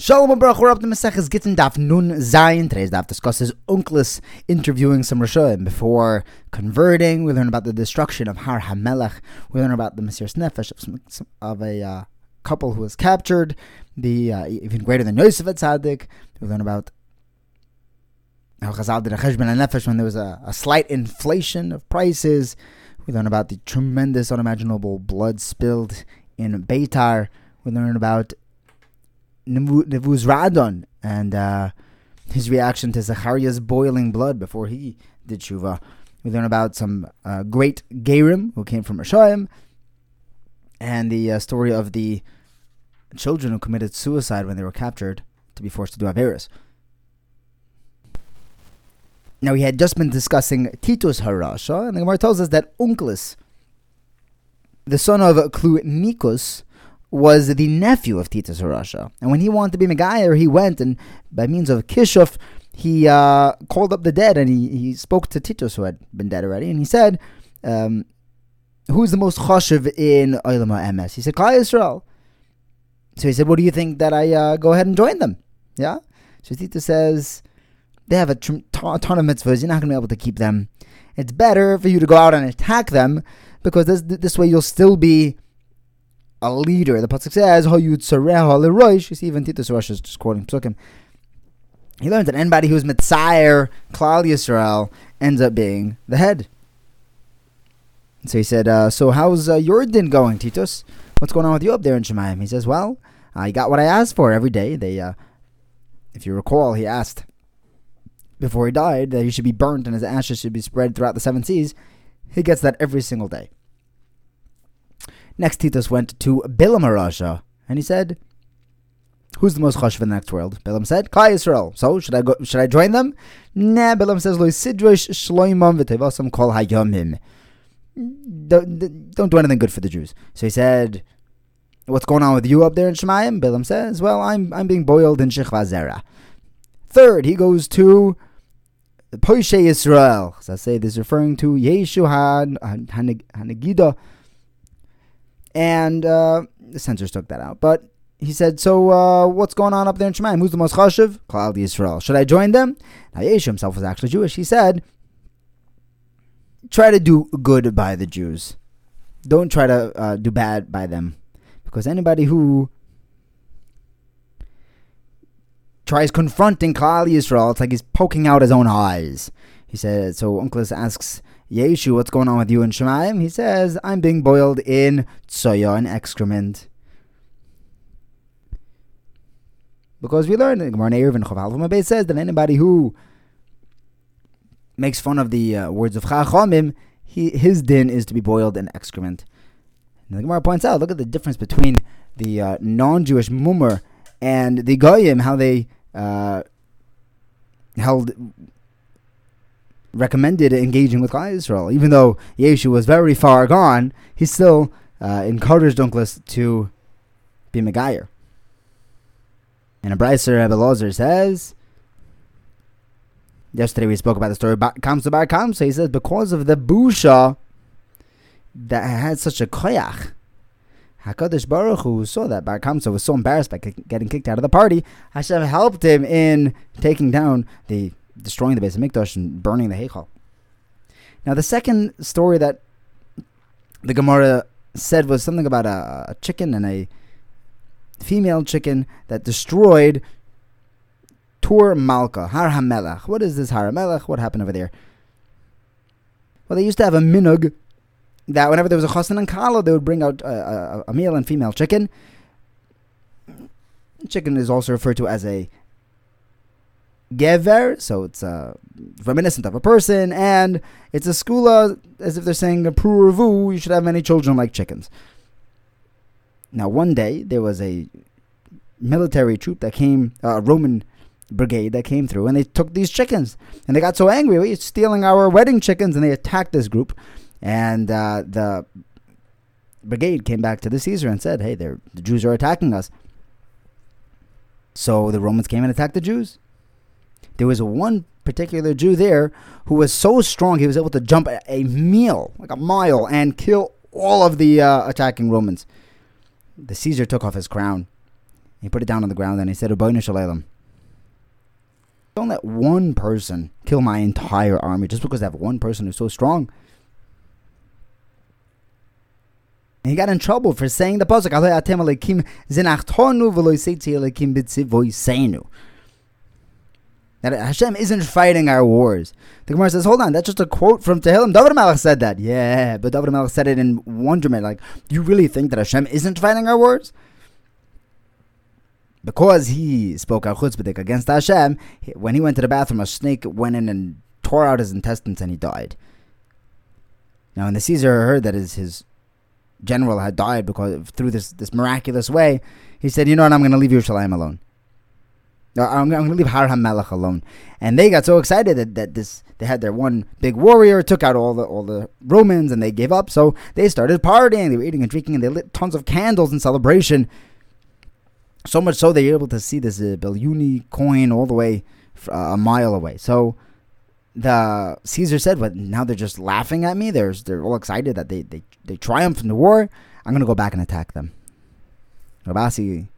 Shalom and Baruch, we're up to Maseches Gittin Daf Nun Zayin. Today's Daf discusses Unclus interviewing some Rishonim before converting. We learn about the destruction of Har HaMelech. We learn about the Mesiras Nefesh of, some, of a uh, couple who was captured, the uh, even greater than Yosef Tzaddik. We learn about how Chazal did a Cheshbon Nefesh when there was a, a slight inflation of prices. We learn about the tremendous, unimaginable blood spilled in Beitar. We learn about Nevuz Radon and uh, his reaction to Zachariah's boiling blood before he did Shuvah. We learn about some uh, great Gerim who came from Rishayim and the uh, story of the children who committed suicide when they were captured to be forced to do Averis. Now, we had just been discussing Titus Harasha, and the Gemara tells us that Unclus, the son of Clunicus, was the nephew of Titus Harasha. And when he wanted to be Megayer, he went and by means of Kishuf, he uh, called up the dead and he, he spoke to Titus, who had been dead already, and he said, um, Who's the most chashiv in Olam MS? He said, Klal Yisrael. So he said, What do you think that I uh, go ahead and join them? Yeah? So Titus says, They have a ton of mitzvahs, you're not going to be able to keep them. It's better for you to go out and attack them because this, this way you'll still be a leader. The pasuk says, "Hayud sareha leroish." You see, even Titus Rosh is just quoting psukim. He learns that anybody who's mitzayer Klal Yisrael ends up being the head. So he said, uh, "So how's uh, your din going, Titus? What's going on with you up there in Shemayim?" He says, "Well, I got what I asked for every day. They, uh, if you recall, he asked before he died that he should be burnt and his ashes should be spread throughout the seven seas. He gets that every single day." Next, Titus went to Bilam Arasha, and he said, Who's the most chashuv in the next world? Bilam said, Klal Yisrael. So, should I go, should I join them? Nah, Bilam says, Lo sidrosh shloimam v'tevasam kol hayomim. Don't, don't do anything good for the Jews. So he said, What's going on with you up there in Shemayim? Bilam says, Well, I'm, I'm being boiled in Shechva Zera. Third, he goes to Poishe Yisrael. So I say this is referring to Yeshu Hanagida and uh, the censors took that out. But he said, "So uh, what's going on up there in Shemayim? Who's the most chashiv? Klal Yisrael. Should I join them?" Now Yeshu himself was actually Jewish. He said, "Try to do good by the Jews. Don't try to uh, do bad by them, because anybody who tries confronting Klal Yisrael, it's like he's poking out his own eyes." He said. So Unclus asks Yeshu, what's going on with you and Shemayim? He says, I'm being boiled in tsoya, and excrement. Because we learned in Gemara Neir Chaval says that anybody who makes fun of the uh, words of Chachamim, he, his din is to be boiled in excrement. And the Gemara points out, look at the difference between the uh, non-Jewish mummer and the goyim, how they uh, held recommended engaging with Klal Israel. Even though Yeshu was very far gone, he still uh, encouraged Unclus to be Megayer. And a Braiser Rebbe Lozer says, yesterday we spoke about the story about Kamsa Bar Kamsa. He says, because of the Busha that had such a koyach, HaKadosh Baruch Hu saw that Bar Kamsa was so embarrassed by getting kicked out of the party, Hashem helped him in taking down the destroying the Beis HaMikdash and burning the Heichal. Now, the second story that the Gemara said was something about a, a chicken and a female chicken that destroyed Tur Malka, Har HaMelech. What is this Har HaMelech? What happened over there? Well, they used to have a minug that whenever there was a chassan and kala, they would bring out a, a, a male and female chicken. Chicken is also referred to as a gever, so it's uh, reminiscent of a person, and it's a skula, as if they're saying a pruruvu, you should have many children like chickens. Now, one day, there was a military troop that came, a uh, Roman brigade that came through, and they took these chickens. And they got so angry, we're stealing our wedding chickens, and they attacked this group. And uh, the brigade came back to the Caesar and said, hey, the Jews are attacking us. So the Romans came and attacked the Jews there was one particular Jew there who was so strong he was able to jump a, meal, like a mile, and kill all of the uh, attacking Romans. The Caesar took off his crown He put it down on the ground and he said, Shalom. Don't let one person kill my entire army just because they have one person who's so strong. And he got in trouble for saying the pasuk that Hashem isn't fighting our wars. The Gemara says, hold on, that's just a quote from Tehillim. David Melech said that. Yeah, but David Melech said it in wonderment. Like, do you really think that Hashem isn't fighting our wars? Because he spoke out chutzpahdik against Hashem, when he went to the bathroom, a snake went in and tore out his intestines and he died. Now, when the Caesar heard that his, his general had died because through this, this miraculous way, he said, you know what, I'm going to leave Yerushalayim alone. I'm, going to leave Har HaMelech alone. And they got so excited that, that this they had their one big warrior, took out all the all the Romans, and they gave up. So they started partying. They were eating and drinking, and they lit tons of candles in celebration. So much so they were able to see this uh, Bilyuni coin all the way uh, a mile away. So the Caesar said, "But now they're just laughing at me. They're they're all excited that they they they triumphed in the war. I'm going to go back and attack them." Rabasi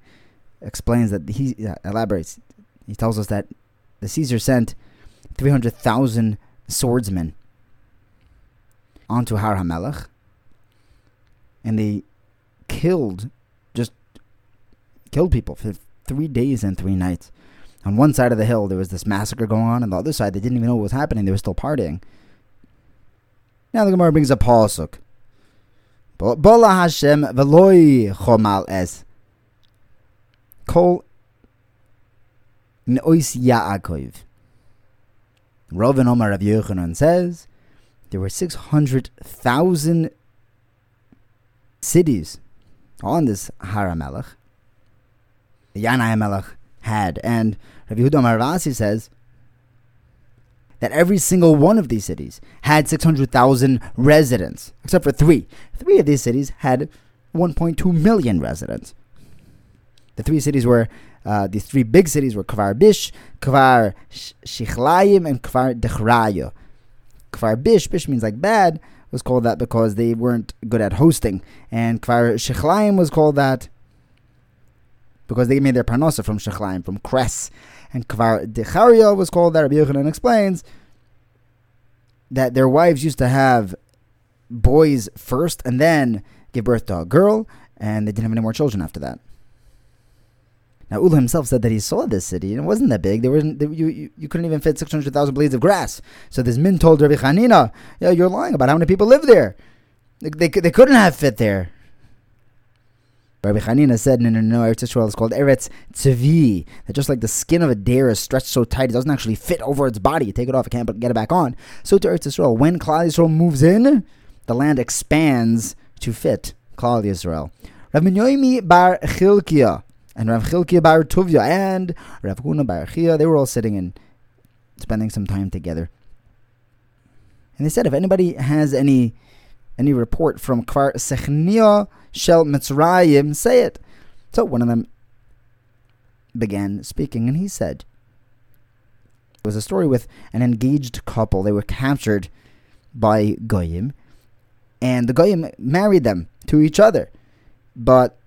explains that he uh, elaborates. He tells us that the Caesar sent 300,000 swordsmen onto Har HaMelech, and they killed, just killed people for three days and three nights. On one side of the hill, there was this massacre going on, and the other side, they didn't even know what was happening. They were still partying. Now the Gemara brings a pasuk. Bola Hashem veloy chomal es. Kol Neois Yaakov. Ravin Omar Rav Yochanan says there were 600,000 cities on this Har HaMelech. Yanai Melech had. And Rav Yehuda Marvasi says that every single one of these cities had 600,000 residents, except for three. Three of these cities had 1.2 million residents. The three cities were uh, these three big cities were Kvar Bish, Kvar Shichlayim, and Kvar Dechrayo. Kvar Bish, Bish means like bad, was called that because they weren't good at hosting, and Kvar Shichlayim was called that because they made their parnosa from Shichlayim, from Kress, and Kvar Dechario was called that. Rabbi Yochanan explains that their wives used to have boys first and then give birth to a girl, and they didn't have any more children after that. Now Ula himself said that he saw this city and it wasn't that big. There wasn't there, you, you, you couldn't even fit six hundred thousand blades of grass. So this min told Rabbi Hanina, "Yeah, you're lying about how many people live there. They, they, they couldn't have fit there." Rabbi Hanina said, "No, no, no. Eretz Yisrael is called Eretz Tzevi. That just like the skin of a deer is stretched so tight, it doesn't actually fit over its body. You take it off, it can't get it back on. So to Eretz Yisrael, when Klal Yisrael moves in, the land expands to fit Klal Yisrael." Rav Minyoimi bar Chilkia and Rav Chilkiah Bar Tuvia and Rav Huna Bar Chia, they were all sitting and spending some time together. And they said, if anybody has any any report from Kvar Sechnia Shel Mitzrayim, say it. So one of them began speaking, and he said, it was a story with an engaged couple. They were captured by Goyim, and the Goyim married them to each other. But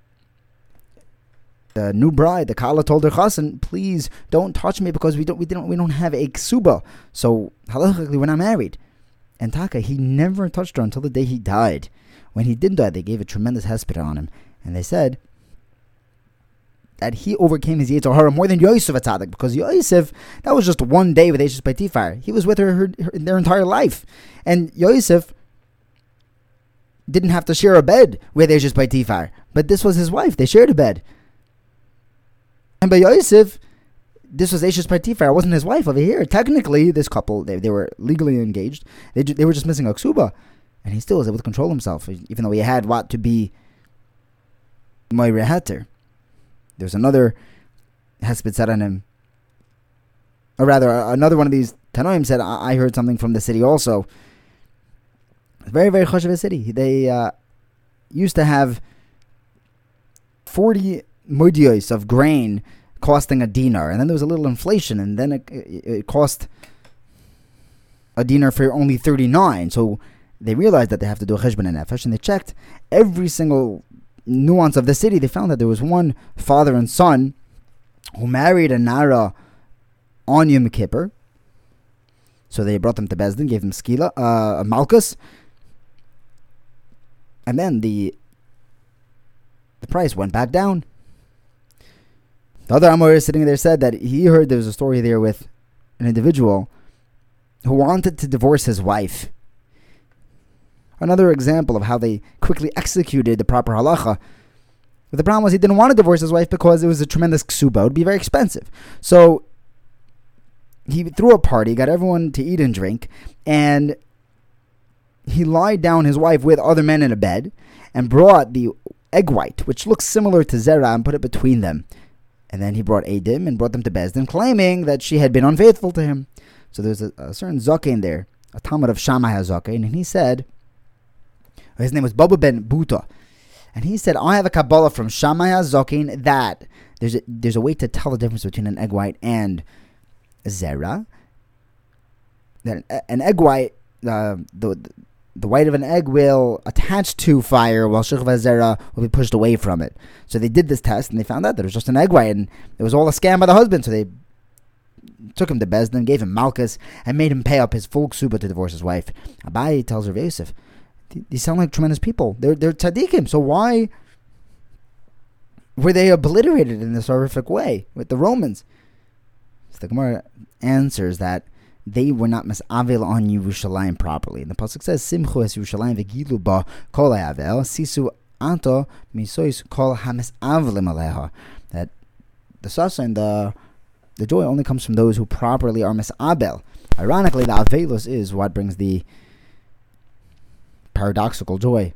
the new bride, the Kala told her chassan, please don't touch me because we don't we don't we don't have a ksuba. So halachically we're not married. And Taka, he never touched her until the day he died. When he did die, they gave a tremendous hesped on him, and they said that he overcame his Yetzer Hara more than Yosef Atzadik, because Yosef, that was just one day with Ashes Potifar. He was with her, her, her, their entire life. And Yosef didn't have to share a bed with Ashes Potifar, but this was his wife. They shared a bed. And by Yosef, this was Ashes Partifar. It wasn't his wife over here. Technically, this couple, they, they were legally engaged. They, they were just missing a ksuba. And he still was able to control himself, even though he had what to be Moira Heter. There's another Hesped said on him. Or rather, another one of these Tanoim said, I heard something from the city also. Very, very a city. They uh, used to have 40 mudios of grain costing a dinar, and then there was a little inflation, and then it, it, cost a dinar for only 39. So they realized that they have to do a cheshbon and nefesh, and they checked every single nuance of the city, they found that there was one father and son who married a Nara on Yom Kippur. So they brought them to Bezdin, gave them skila, uh, malchus, and then the the price went back down. The other Amor sitting there said that he heard there was a story there with an individual who wanted to divorce his wife. Another example of how they quickly executed the proper halacha. But the problem was he didn't want to divorce his wife because it was a tremendous ksuba. It would be very expensive. So he threw a party, got everyone to eat and drink, and he lied down his wife with other men in a bed and brought the egg white, which looks similar to Zera, and put it between them. And then he brought Adim and brought them to Bezdin, claiming that she had been unfaithful to him. So there's a, a certain Zaken there, a Talmud of Shammai Zaken, and he said, his name was Baba ben Buta, and he said, I have a Kabbalah from Shammai Zaken that there's a, there's a way to tell the difference between an egg white and Zera. That an egg white, uh, the the white of an egg will attach to fire while Shechva Zera will be pushed away from it. So they did this test and they found out that it was just an egg white and it was all a scam by the husband. So they took him to Bezdin, gave him Malchus, and made him pay up his full ksuba to divorce his wife. Abai tells Rav Yosef, these sound like tremendous people. They're, they're tzaddikim, so why were they obliterated in this horrific way with the Romans? So the Gemara answers that they were not misavil on Yerushalayim properly. And the pasuk says, "Simchu es Yerushalayim v'gilu ba kol ha'avel sisu anto misois kol hamisavlim aleha." That the sasa and the the joy only comes from those who properly are misabel. Ironically, the avelus is what brings the paradoxical joy.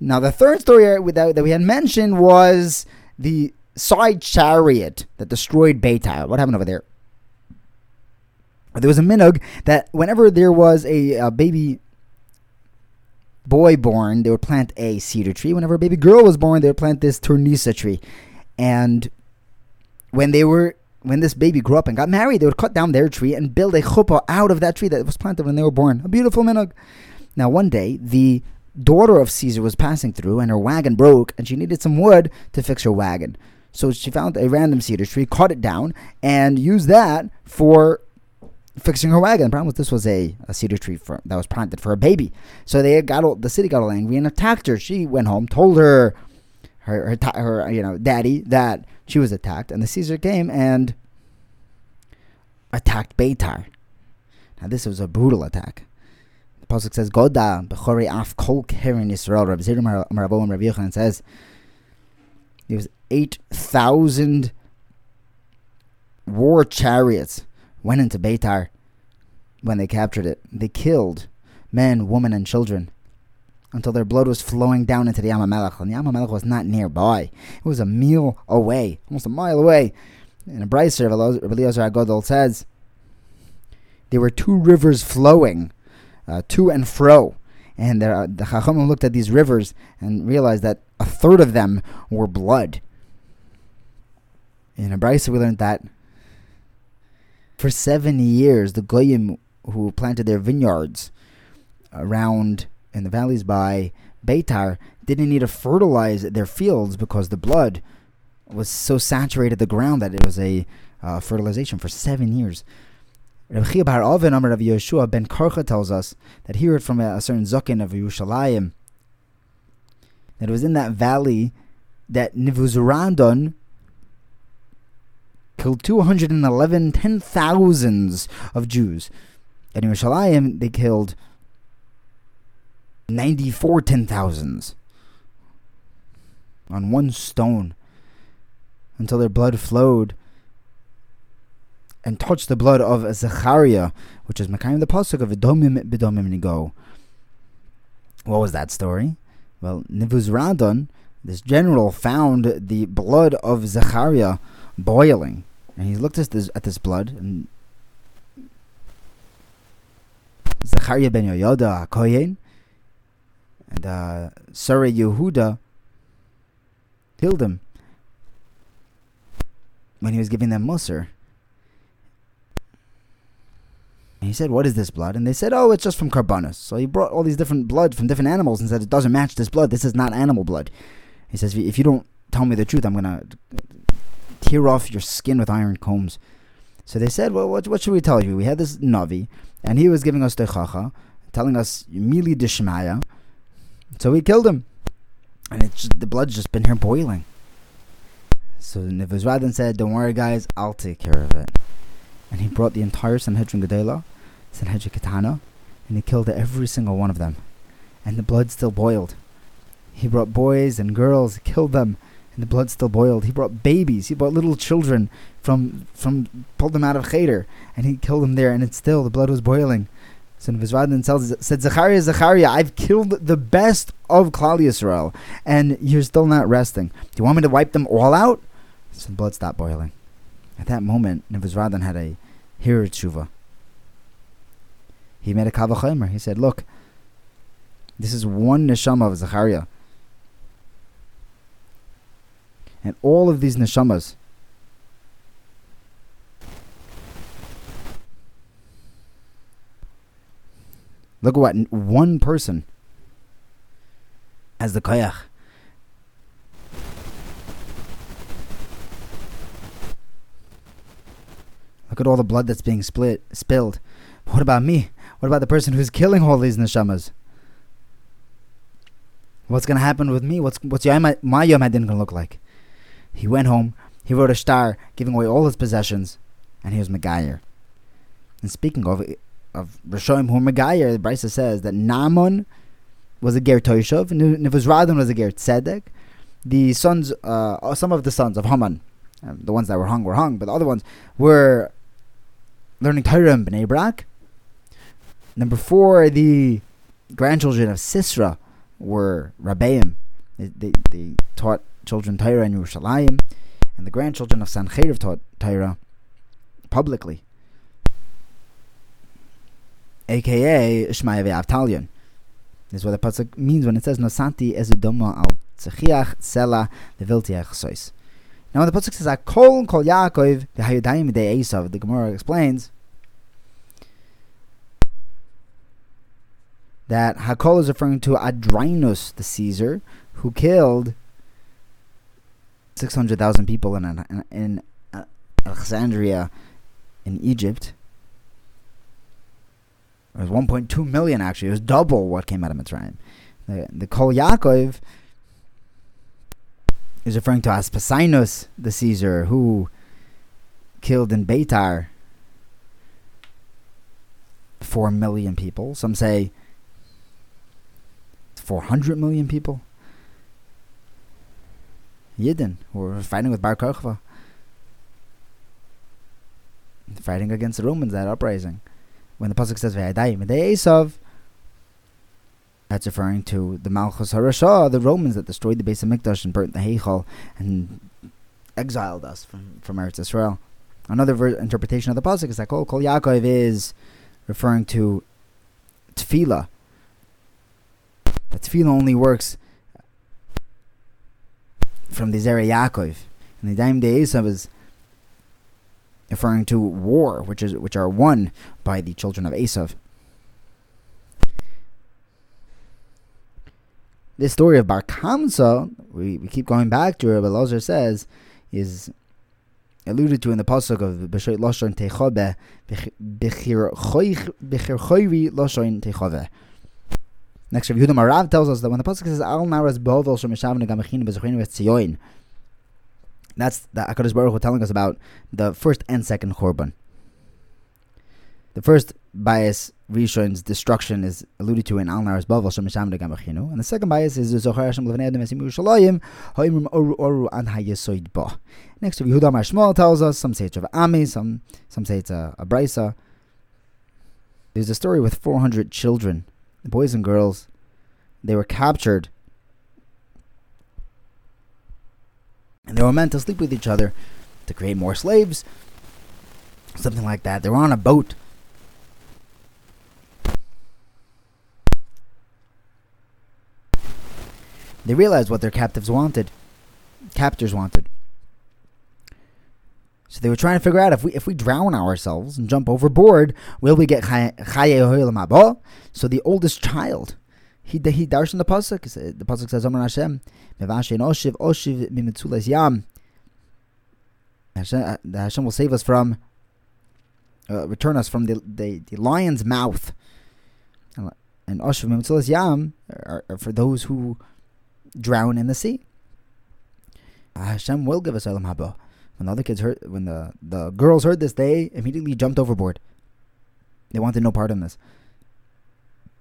Now, the third story that we had mentioned was the side chariot that destroyed Beitar. What happened over there? There was a minog that whenever there was a, a baby boy born, they would plant a cedar tree. Whenever a baby girl was born, they would plant this turnisa tree. And when they were when this baby grew up and got married, they would cut down their tree and build a chuppah out of that tree that was planted when they were born. A beautiful minog. Now, one day, the daughter of Caesar was passing through and her wagon broke and she needed some wood to fix her wagon. So she found a random cedar tree, cut it down, and used that for fixing her wagon. The problem was this was a, a cedar tree for, that was planted for a baby. So they got the city got all angry and attacked her. She went home, told her her her, her you know daddy that she was attacked, and the Caesar came and attacked Beitar. Now this was a brutal attack. The pasuk says, "Goda bechori af kol keren Yisrael." Rabbi Zir Maravo and Rabbi Yochanan says there was eight thousand war chariots went into Beitar when they captured it. They killed men, women, and children until their blood was flowing down into the Yamamelech. And the Yamamelech was not nearby. It was a mile away, almost a mile away. In a Braiser, Eliezer Agodol says, there were two rivers flowing uh, to and fro. And there, uh, the Chachamim looked at these rivers and realized that a third of them were blood. In a Braiser, we learned that for seven years, the Goyim who planted their vineyards around in the valleys by Beitar didn't need to fertilize their fields because the blood was so saturated the ground that it was a uh, fertilization for seven years. Rabbi Chia Bar Oven Amar of Yeshua ben Karcha tells us that he heard from a, a certain Zakin of Yerushalayim that it was in that valley that Nivuzurandon killed 211 ten thousands of Jews. At Yerushalayim, they killed 94 ten thousands on one stone until their blood flowed and touched the blood of Zechariah, which is Mekayim the Pasuk of Edomim Bedomim Nigo. What was that story? Well, Nivuzradon, this general, found the blood of Zechariah boiling. And he looked at this, at this blood, and Zechariah ben Yoyada HaKoyen, and uh, Yehuda killed him when he was giving them Musr. And he said, What is this blood? And they said, Oh, it's just from Korbanos. So he brought all these different blood from different animals and said, It doesn't match this blood. This is not animal blood. He says, If you don't tell me the truth, I'm going to tear off your skin with iron combs. So they said, Well, what, what should we tell you? We had this Navi, and he was giving us Techacha, telling us Mili Dishmaya. So we killed him. And it's just, the blood's just been here boiling. So Nevuzradan said, Don't worry, guys, I'll take care of it. And he brought the entire Sanhedrin Gedela, Sanhedrin Katana, and he killed every single one of them. And the blood still boiled. He brought boys and girls, killed them, and the blood still boiled. He brought babies, he brought little children from from pulled them out of Cheder, and he killed them there, and it's still the blood was boiling. So Vizradin tells said Zachariah, Zachariah, I've killed the best of Klal Yisrael, and you're still not resting. Do you want me to wipe them all out? So the blood stopped boiling. At that moment, Nevuzradan had a hirer tshuva. He made a kavachomer. He said, "Look, this is one neshama of Zachariah, and all of these neshamas." Look at what one person as the koyach. Look at all the blood that's being split, spilled. What about me? What about the person who's killing all these neshamas? What's going to happen with me? What's what's Yom, my Yom Hadin to look like? He went home. He wrote a star, giving away all his possessions, and he was Megayer. And speaking of of Rishoim who Megayer, the Brisa says that Naaman was a Ger Toishov, Nevuzradon was a Ger Tzedek. The sons, uh, some of the sons of Haman, um, the ones that were hung were hung, but the other ones were learning Torah in Bnei Brak. Number four, the grandchildren of Sisra were Rabbeim. They, they, they taught children Torah and Yerushalayim, and the grandchildren of Sancheriv taught Torah publicly aka Shmaya ve'Avtalion. This is what the pasuk means when it says Nosanti ezudoma al tzechiach sela leviltiach sois. Now when the pasuk says Akol kol Yaakov v'hayudayim de Esav, the Gemara explains that Hakol is referring to Adrinus, the Caesar, who killed six hundred thousand people in, in, in Alexandria, in Egypt it was 1.2 million actually. It was double what came out of Mitzrayim. The, the Kol Yaakov is referring to Aspasinus, the Caesar, who killed in Beitar 4 million people. Some say 400 million people. Yidden, who were fighting with Bar Kokhba. Fighting against the Romans, that uprising when the pasuk says "Ve'adayim Esav," that's referring to the Malchus Harashah, the Romans that destroyed the Beis HaMikdash and burnt the Heichal and exiled us from from Eretz Israel. Another ver- interpretation of the pasuk is that Kol Kol Yaakov is referring to tefillah. But tefillah only works from the Zera Yaakov, and the Daim De Esav is referring to war, which is which are won by the children of Esav. This story of Bar Kamsa, we, we keep going back to it, but Lazar says, is alluded to in the pasuk of B'shoit Lashon Techobe, B'chir Choyri Lashon Techobe. Next, Rav Yehuda Marav tells us that when the pasuk says Al Naras Bovel Shemeshav Negamachin B'Zechin V'Tziyoin, that's the Hakadosh Baruch telling us about the first and second churban. The first bias Rishon's destruction is alluded to in Al Naras Bavel Shemesham Gamachinu, and the second bias is Zohar Hashem Levnei Adam Esim Yerushalayim Ha'imrim Oru Oru An Hayesoid Ba. Next to Yehuda Mar tells us some say it's of Ami, some some say it's a, a Brisa. There's a story with 400 children, boys and girls. They were captured And they were meant to sleep with each other to create more slaves, something like that. They were on a boat. They realized what their captives wanted, captors wanted. So they were trying to figure out if we if we drown ourselves and jump overboard, will we get chaye? So the oldest child, he he darshan the pasuk. The pasuk says, "Amar Hashem, mevashin oshiv oshiv mimitzulas yam." Hashem, Hashem will save us from, uh, return us from the, the, the lion's mouth. And oshiv mimitzulas yam are for those who drown in the sea. Hashem will give us olam haba. When the other kids heard, when the, the girls heard this, they immediately jumped overboard. They wanted no part in this.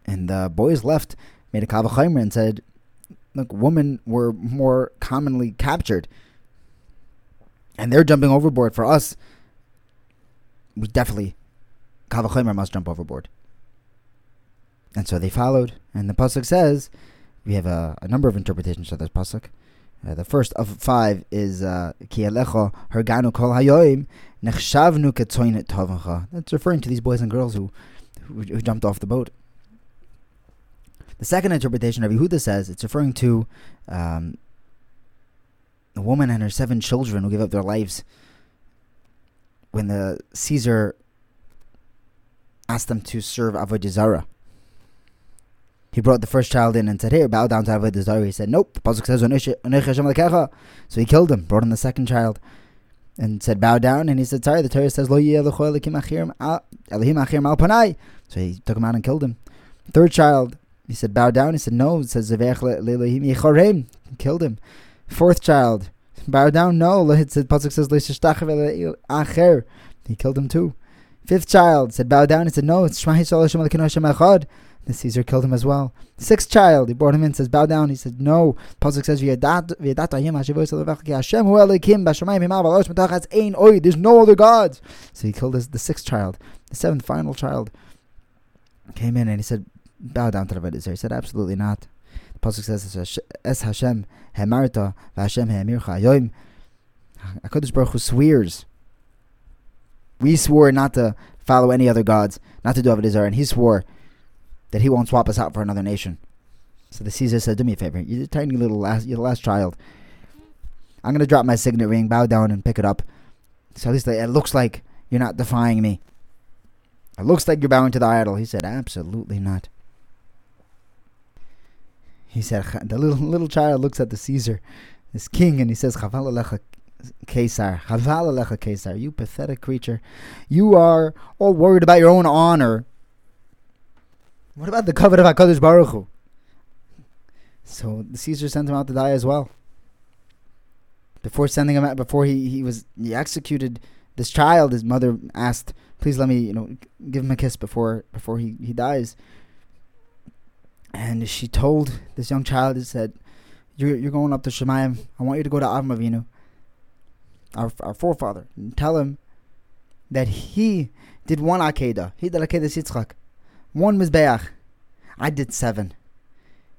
And the boys left, made a kavachaimer and said, look, women were more commonly captured. And they're jumping overboard. For us, we definitely, kavachaimer must jump overboard. And so they followed. And the Pasuk says, we have a, a number of interpretations of this Pasuk. Uh, the first of five is uh, Ki Alecha Herganu Kol Hayoim Nechshavnu Ketzoinet Tavacha. That's referring to these boys and girls who, who, who jumped off the boat. The second interpretation of Yehuda says it's referring to um, a woman and her seven children who gave up their lives when the Caesar asked them to serve Avodah Zarah he brought the first child in and said, Here, bow down to Avodah Zarah. He said, Nope. Pasuk says, So he killed him, brought in the second child, and said, Bow down. And he said, Sorry, the Torah says, Elohim. So he took him out and killed him. Third child, he said, Bow down. He said, No. It says, Zevech Killed him. Fourth child, bow down. No. Pasuk says, He killed him too. Fifth child said, Bow down. He said, No. It's Shema Yisrael Hashem Echad. The Caesar killed him as well. Sixth child, he brought him in, says, bow down. He said, no. Pasuk says, There's no other gods. So he killed his, the sixth child. The seventh final child came in and he said, bow down to the Avodah He said, absolutely not. The Pasuk says, Es Hashem hemarta v'Hashem he'emircha yoim. HaKadosh Baruch Hu swears. We swore not to follow any other gods, not to do Avodah and he swore that he won't swap us out for another nation. So the Caesar said, "Do me a favor. You're the tiny little last, you're the last child. I'm gonna drop my signet ring, bow down, and pick it up. So at least it looks like you're not defying me. It looks like you're bowing to the idol." He said, "Absolutely not." He said, "The little little child looks at the Caesar, this king, and he says, Caesar, Chaval. You pathetic creature. You are all worried about your own honor." What about the covet of Hakadosh Baruch Hu? So the Caesar sent him out to die as well. Before sending him out, before he, he was he executed this child, his mother asked, "Please let me, you know, give him a kiss before before he, he dies." And she told this young child, "He said, you're you're going up to Shemayim. I want you to go to Avram Avinu, our our forefather, and tell him that he did one Akedah. He did Akedah Yitzchak. One Mizbeach. I did seven.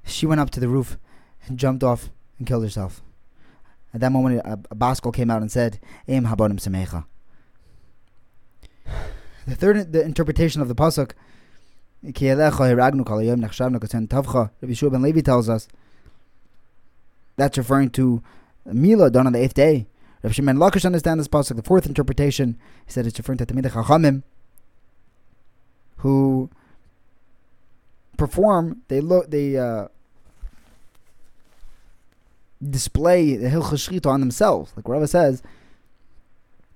She went up to the roof and jumped off and killed herself. At that moment, a, a Baskel came out and said, Eim habonim semecha. The third the interpretation of the pasuk, Rabbi ben Levi tells us that's referring to Mila done on the eighth day. Rabbi Shimon Lakish understands this pasuk. The fourth interpretation, he said it's referring to Talmidei Chachamim, who perform, they look, they uh, display the hilchah shchita on themselves. Like Rava says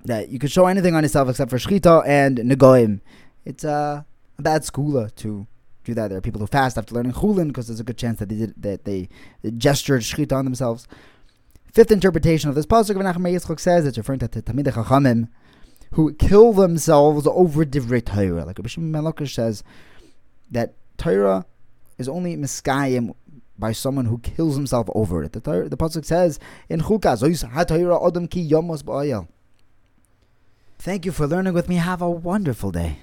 that you could show anything on yourself except for shchita and negoim. It's a bad skula to do that. There are people who fast after learning chulin because there's a good chance that they did that they gestured shchita on themselves. Fifth interpretation of this pasuk of Nachman Yitzchok says it's referring to the Talmidei Chachamim who kill themselves over divrei Torah. Like Rabbi Shimon says that Torah is only miskayim by someone who kills himself over it. The, the pasuk says in Chukas, Thank you for learning with me. Have a wonderful day.